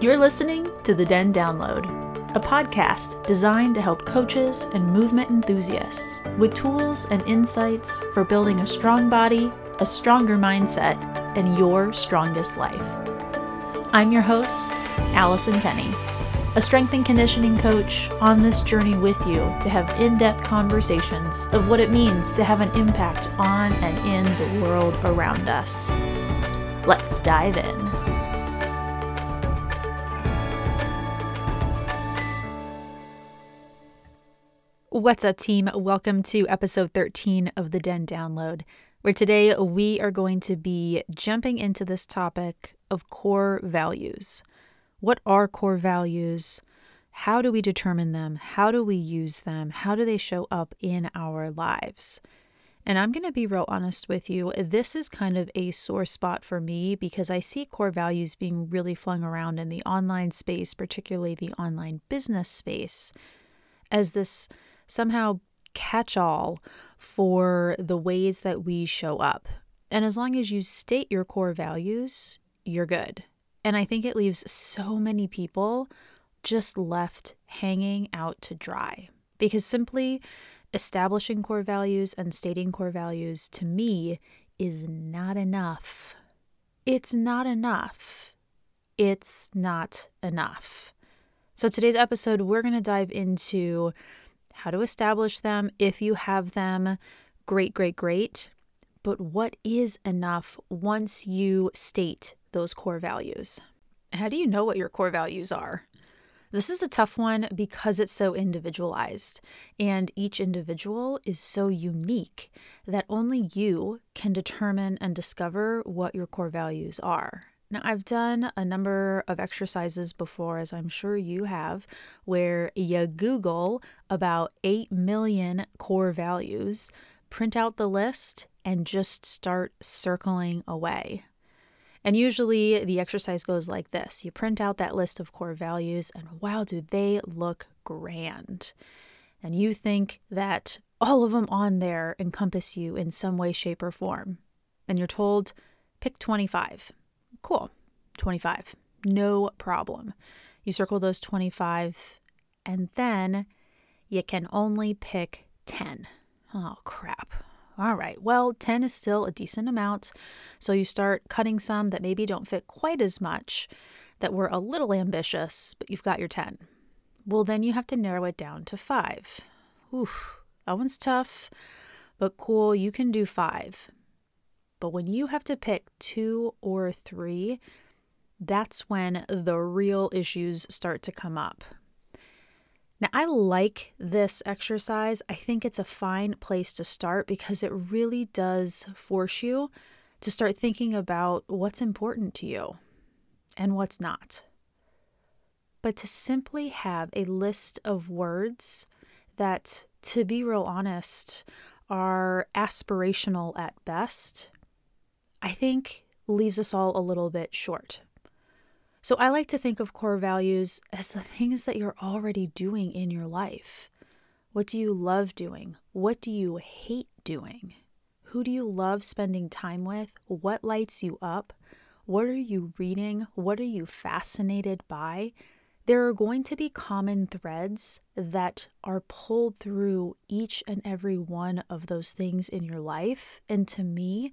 You're listening to the Den Download, a podcast designed to help coaches and movement enthusiasts with tools and insights for building a strong body, a stronger mindset, and your strongest life. I'm your host, Allison Tenney, a strength and conditioning coach on this journey with you to have in depth conversations of what it means to have an impact on and in the world around us. Let's dive in. What's up, team? Welcome to episode 13 of the Den Download, where today we are going to be jumping into this topic of core values. What are core values? How do we determine them? How do we use them? How do they show up in our lives? And I'm going to be real honest with you. This is kind of a sore spot for me because I see core values being really flung around in the online space, particularly the online business space, as this somehow catch all for the ways that we show up. And as long as you state your core values, you're good. And I think it leaves so many people just left hanging out to dry because simply establishing core values and stating core values to me is not enough. It's not enough. It's not enough. So, today's episode, we're going to dive into how to establish them. If you have them, great, great, great. But what is enough once you state those core values? How do you know what your core values are? This is a tough one because it's so individualized, and each individual is so unique that only you can determine and discover what your core values are. Now, I've done a number of exercises before, as I'm sure you have, where you Google about 8 million core values, print out the list, and just start circling away. And usually the exercise goes like this you print out that list of core values, and wow, do they look grand! And you think that all of them on there encompass you in some way, shape, or form. And you're told, pick 25 Cool. 25. No problem. You circle those 25 and then you can only pick 10. Oh, crap. All right, well, 10 is still a decent amount. So you start cutting some that maybe don't fit quite as much, that were a little ambitious, but you've got your 10. Well, then you have to narrow it down to five. Oof, that one's tough, but cool, you can do five. But when you have to pick two or three, that's when the real issues start to come up. Now, I like this exercise. I think it's a fine place to start because it really does force you to start thinking about what's important to you and what's not. But to simply have a list of words that, to be real honest, are aspirational at best I think leaves us all a little bit short. So I like to think of core values as the things that you're already doing in your life. What do you love doing? What do you hate doing? Who do you love spending time with? What lights you up? What are you reading? What are you fascinated by? There are going to be common threads that are pulled through each and every one of those things in your life. And to me,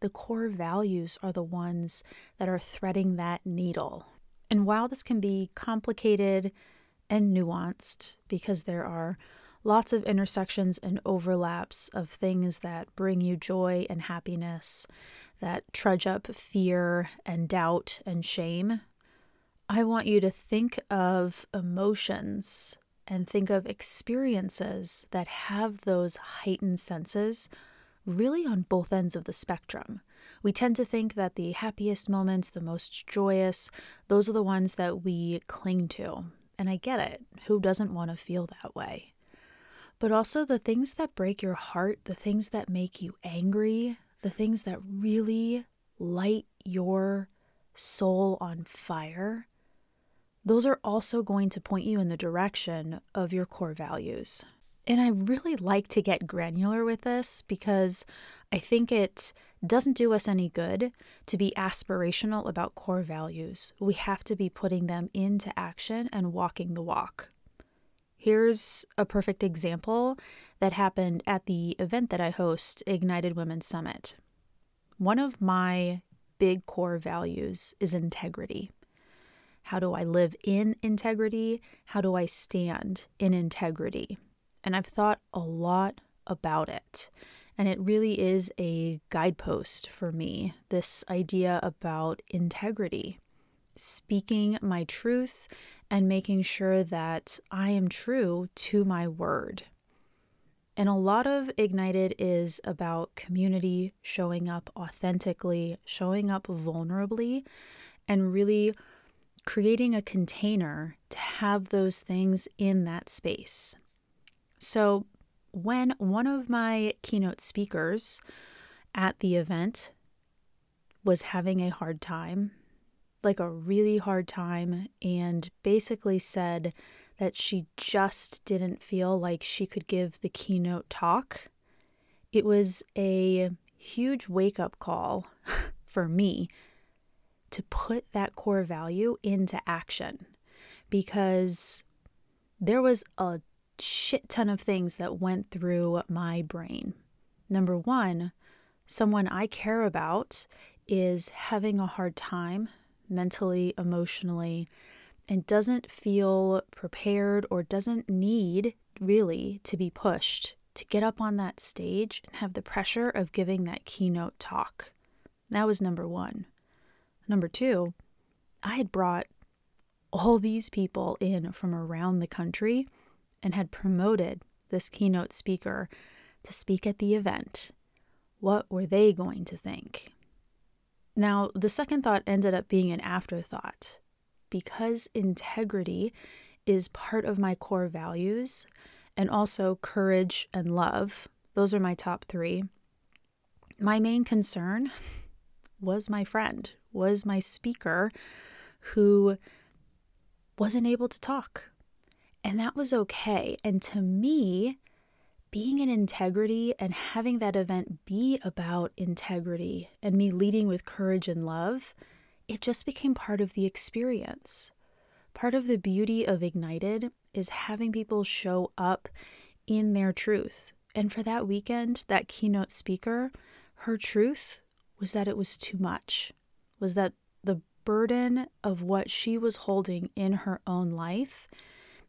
the core values are the ones that are threading that needle. And while this can be complicated and nuanced because there are lots of intersections and overlaps of things that bring you joy and happiness, that trudge up fear and doubt and shame, I want you to think of emotions and think of experiences that have those heightened senses really on both ends of the spectrum. We tend to think that the happiest moments, the most joyous, those are the ones that we cling to. And I get it. Who doesn't want to feel that way? But also the things that break your heart, the things that make you angry, the things that really light your soul on fire, those are also going to point you in the direction of your core values. And I really like to get granular with this because I think it doesn't do us any good to be aspirational about core values. We have to be putting them into action and walking the walk. Here's a perfect example that happened at the event that I host, Ignited Women's Summit. One of my big core values is integrity. How do I live in integrity? How do I stand in integrity? And I've thought a lot about it. And it really is a guidepost for me this idea about integrity, speaking my truth and making sure that I am true to my word. And a lot of Ignited is about community showing up authentically, showing up vulnerably, and really creating a container to have those things in that space. So, when one of my keynote speakers at the event was having a hard time, like a really hard time, and basically said that she just didn't feel like she could give the keynote talk, it was a huge wake up call for me to put that core value into action because there was a shit ton of things that went through my brain. Number one, someone I care about is having a hard time mentally, emotionally, and doesn't feel prepared or doesn't need really to be pushed to get up on that stage and have the pressure of giving that keynote talk. That was number one. Number two, I had brought all these people in from around the country and had promoted this keynote speaker to speak at the event, what were they going to think? Now, the second thought ended up being an afterthought. Because integrity is part of my core values, and also courage and love, those are my top three. My main concern was my friend, was my speaker who wasn't able to talk, and that was okay. And to me, being in integrity and having that event be about integrity and me leading with courage and love, it just became part of the experience. Part of the beauty of Ignited is having people show up in their truth. And for that weekend, that keynote speaker, her truth was that it was too much, was that the burden of what she was holding in her own life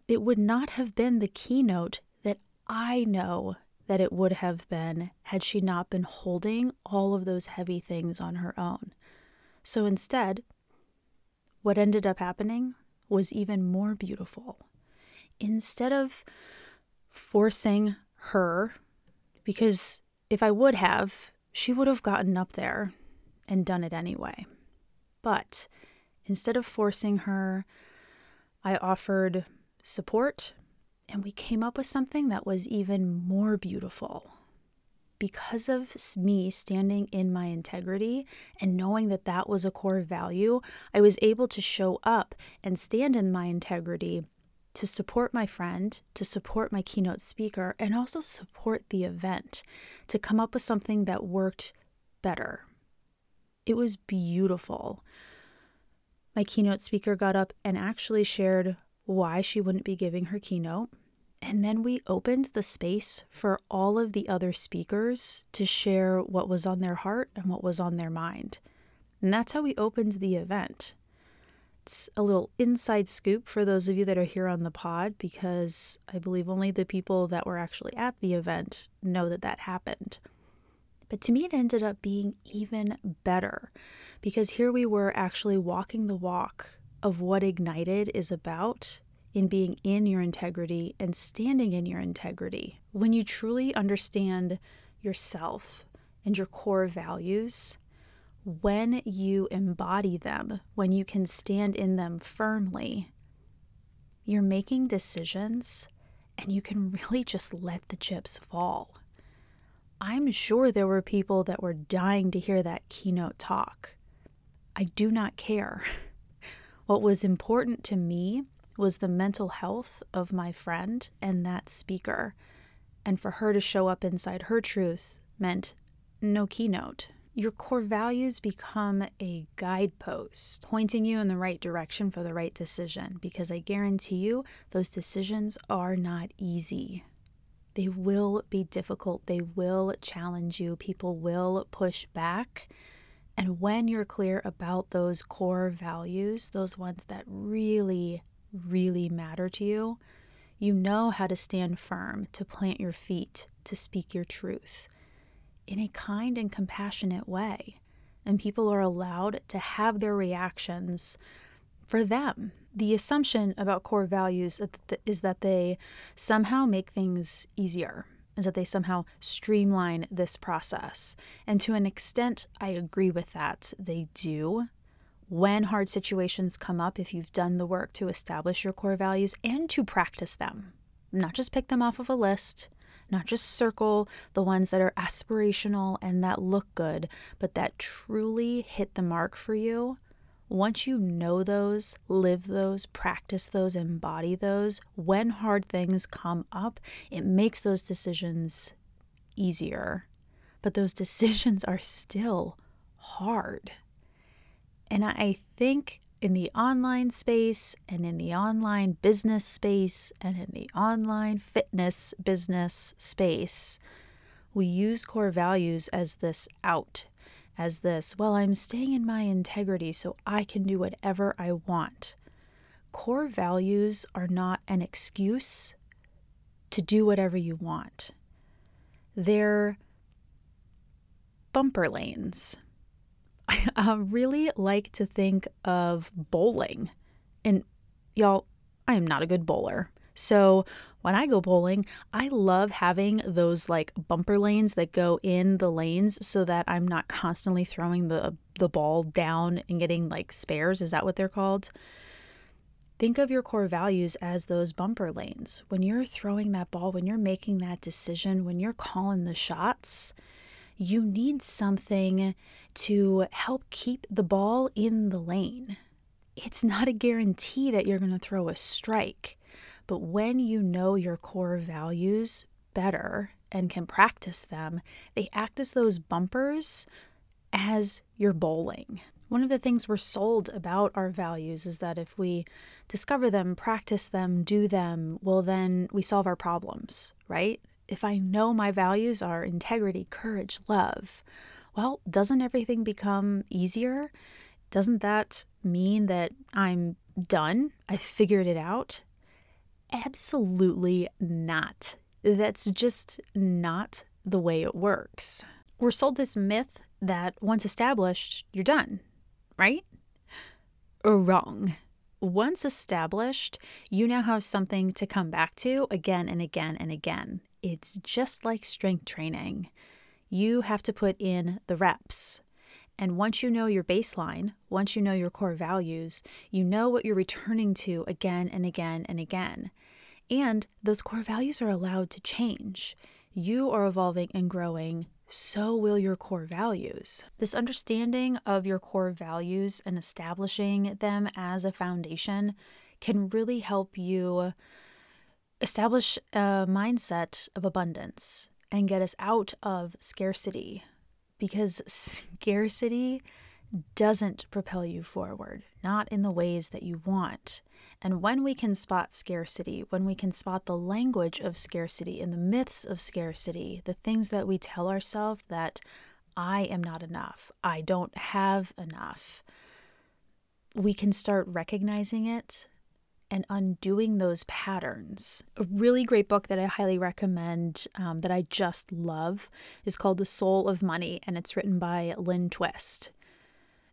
it would not have been the keynote that I know that it would have been had she not been holding all of those heavy things on her own. So instead, what ended up happening was even more beautiful. Instead of forcing her, because if I would have, she would have gotten up there and done it anyway. But instead of forcing her, I offered support, and we came up with something that was even more beautiful. Because of me standing in my integrity and knowing that that was a core value, I was able to show up and stand in my integrity to support my friend, to support my keynote speaker, and also support the event to come up with something that worked better. It was beautiful. My keynote speaker got up and actually shared why she wouldn't be giving her keynote. And then we opened the space for all of the other speakers to share what was on their heart and what was on their mind. And that's how we opened the event. It's a little inside scoop for those of you that are here on the pod because I believe only the people that were actually at the event know that that happened. But to me, it ended up being even better because here we were actually walking the walk of what Ignited is about in being in your integrity and standing in your integrity. When you truly understand yourself and your core values, when you embody them, when you can stand in them firmly, you're making decisions and you can really just let the chips fall. I'm sure there were people that were dying to hear that keynote talk. I do not care. What was important to me was the mental health of my friend and that speaker. And for her to show up inside her truth meant no keynote. Your core values become a guidepost, pointing you in the right direction for the right decision. Because I guarantee you, those decisions are not easy. They will be difficult, they will challenge you, people will push back. And when you're clear about those core values, those ones that really, really matter to you, you know how to stand firm, to plant your feet, to speak your truth in a kind and compassionate way. And people are allowed to have their reactions for them. The assumption about core values is that they somehow make things easier, is that they somehow streamline this process. And to an extent, I agree with that. They do. When hard situations come up, if you've done the work to establish your core values and to practice them, not just pick them off of a list, not just circle the ones that are aspirational and that look good, but that truly hit the mark for you. Once you know those, live those, practice those, embody those, when hard things come up, it makes those decisions easier. But those decisions are still hard. And I think in the online space and in the online business space and in the online fitness business space, we use core values as this out, as this, well, I'm staying in my integrity so I can do whatever I want. Core values are not an excuse to do whatever you want, they're bumper lanes I really like to think of bowling. And y'all, I am not a good bowler. So when I go bowling, I love having those like bumper lanes that go in the lanes so that I'm not constantly throwing the the ball down and getting like spares. Is that what they're called? Think of your core values as those bumper lanes. When you're throwing that ball, when you're making that decision, when you're calling the shots, you need something to help keep the ball in the lane. It's not a guarantee that you're going to throw a strike, but when you know your core values better and can practice them, they act as those bumpers as you're bowling. One of the things we're sold about our values is that if we discover them, practice them, do them, well, then we solve our problems, right? if I know my values are integrity, courage, love, well, doesn't everything become easier? Doesn't that mean that I'm done? I figured it out? Absolutely not. That's just not the way it works. We're sold this myth that once established, you're done, right? Wrong. Once established, you now have something to come back to again and again and again it's just like strength training. You have to put in the reps. And once you know your baseline, once you know your core values, you know what you're returning to again and again and again. And those core values are allowed to change. You are evolving and growing, so will your core values. This understanding of your core values and establishing them as a foundation can really help you establish a mindset of abundance and get us out of scarcity because scarcity doesn't propel you forward, not in the ways that you want. And when we can spot scarcity, when we can spot the language of scarcity and the myths of scarcity, the things that we tell ourselves that I am not enough, I don't have enough, we can start recognizing it and undoing those patterns. A really great book that I highly recommend um, that I just love is called The Soul of Money, and it's written by Lynne Twist.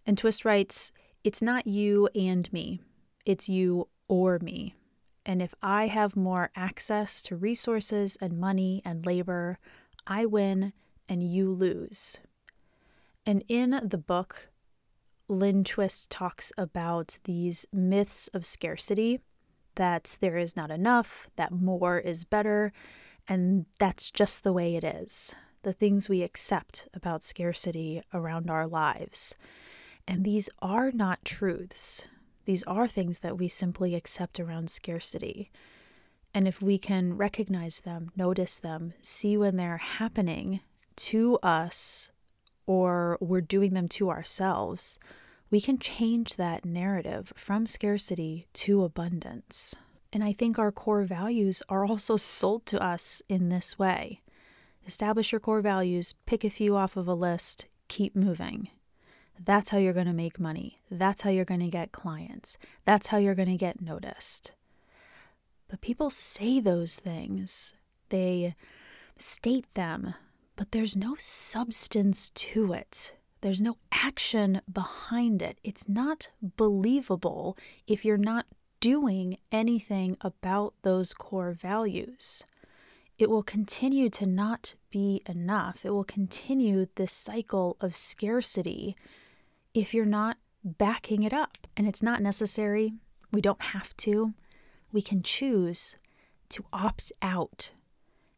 And Twist writes, It's not you and me, it's you or me. And if I have more access to resources and money and labor, I win and you lose. And in the book, Lynne Twist talks about these myths of scarcity that there is not enough, that more is better, and that's just the way it is. The things we accept about scarcity around our lives. And these are not truths. These are things that we simply accept around scarcity. And if we can recognize them, notice them, see when they're happening to us or we're doing them to ourselves, we can change that narrative from scarcity to abundance. And I think our core values are also sold to us in this way. Establish your core values, pick a few off of a list, keep moving. That's how you're going to make money. That's how you're going to get clients. That's how you're going to get noticed. But people say those things, they state them, but there's no substance to it. There's no action behind it. It's not believable if you're not doing anything about those core values. It will continue to not be enough. It will continue this cycle of scarcity if you're not backing it up. And it's not necessary. We don't have to. We can choose to opt out.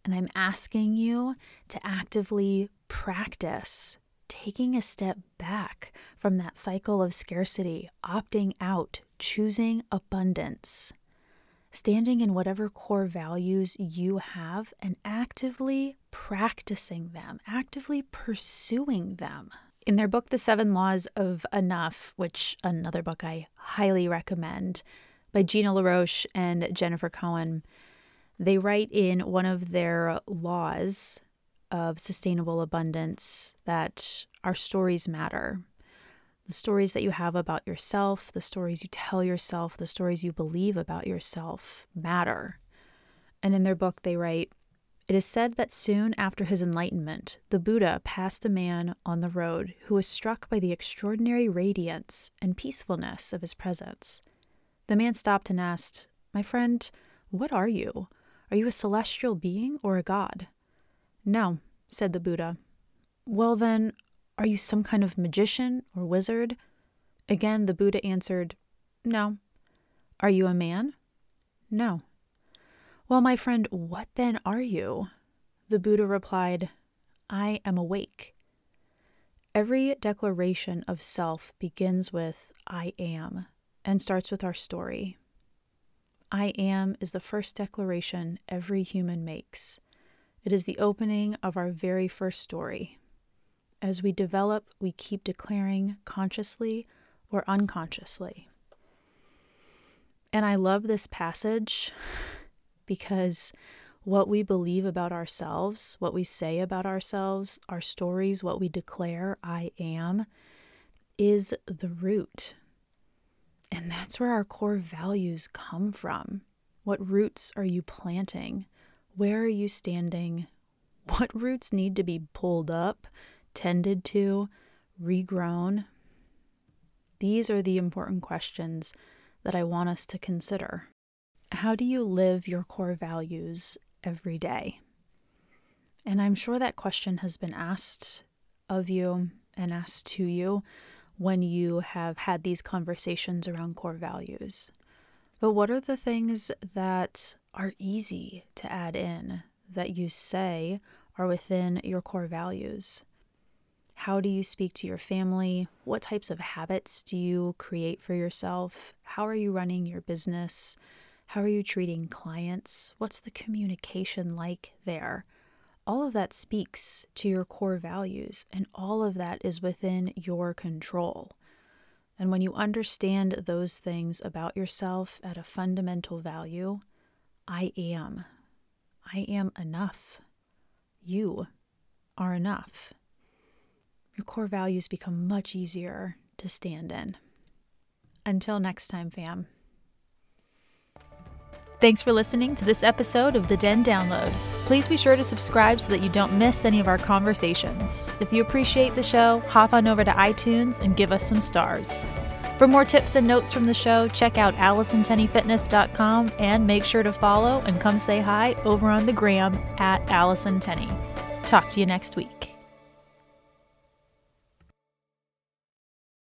And I'm asking you to actively practice taking a step back from that cycle of scarcity, opting out, choosing abundance, standing in whatever core values you have, and actively practicing them, actively pursuing them. In their book, The Seven Laws of Enough, which another book I highly recommend by Gina LaRoche and Jennifer Cohen, they write in one of their laws of sustainable abundance that our stories matter. The stories that you have about yourself, the stories you tell yourself, the stories you believe about yourself matter. And in their book, they write It is said that soon after his enlightenment, the Buddha passed a man on the road who was struck by the extraordinary radiance and peacefulness of his presence. The man stopped and asked, My friend, what are you? Are you a celestial being or a god? No, said the Buddha. Well, then, are you some kind of magician or wizard? Again, the Buddha answered, No. Are you a man? No. Well, my friend, what then are you? The Buddha replied, I am awake. Every declaration of self begins with I am and starts with our story. I am is the first declaration every human makes. It is the opening of our very first story. As we develop, we keep declaring consciously or unconsciously. And I love this passage because what we believe about ourselves, what we say about ourselves, our stories, what we declare, I am, is the root and that's where our core values come from. What roots are you planting? Where are you standing? What roots need to be pulled up, tended to, regrown? These are the important questions that I want us to consider. How do you live your core values every day? And I'm sure that question has been asked of you and asked to you when you have had these conversations around core values. But what are the things that are easy to add in that you say are within your core values? How do you speak to your family? What types of habits do you create for yourself? How are you running your business? How are you treating clients? What's the communication like there? all of that speaks to your core values, and all of that is within your control. And when you understand those things about yourself at a fundamental value, I am. I am enough. You are enough. Your core values become much easier to stand in. Until next time, fam. Thanks for listening to this episode of the Den Download. Please be sure to subscribe so that you don't miss any of our conversations. If you appreciate the show, hop on over to iTunes and give us some stars. For more tips and notes from the show, check out AllisonTenneyFitness.com and make sure to follow and come say hi over on the gram at Allison Tenney. Talk to you next week.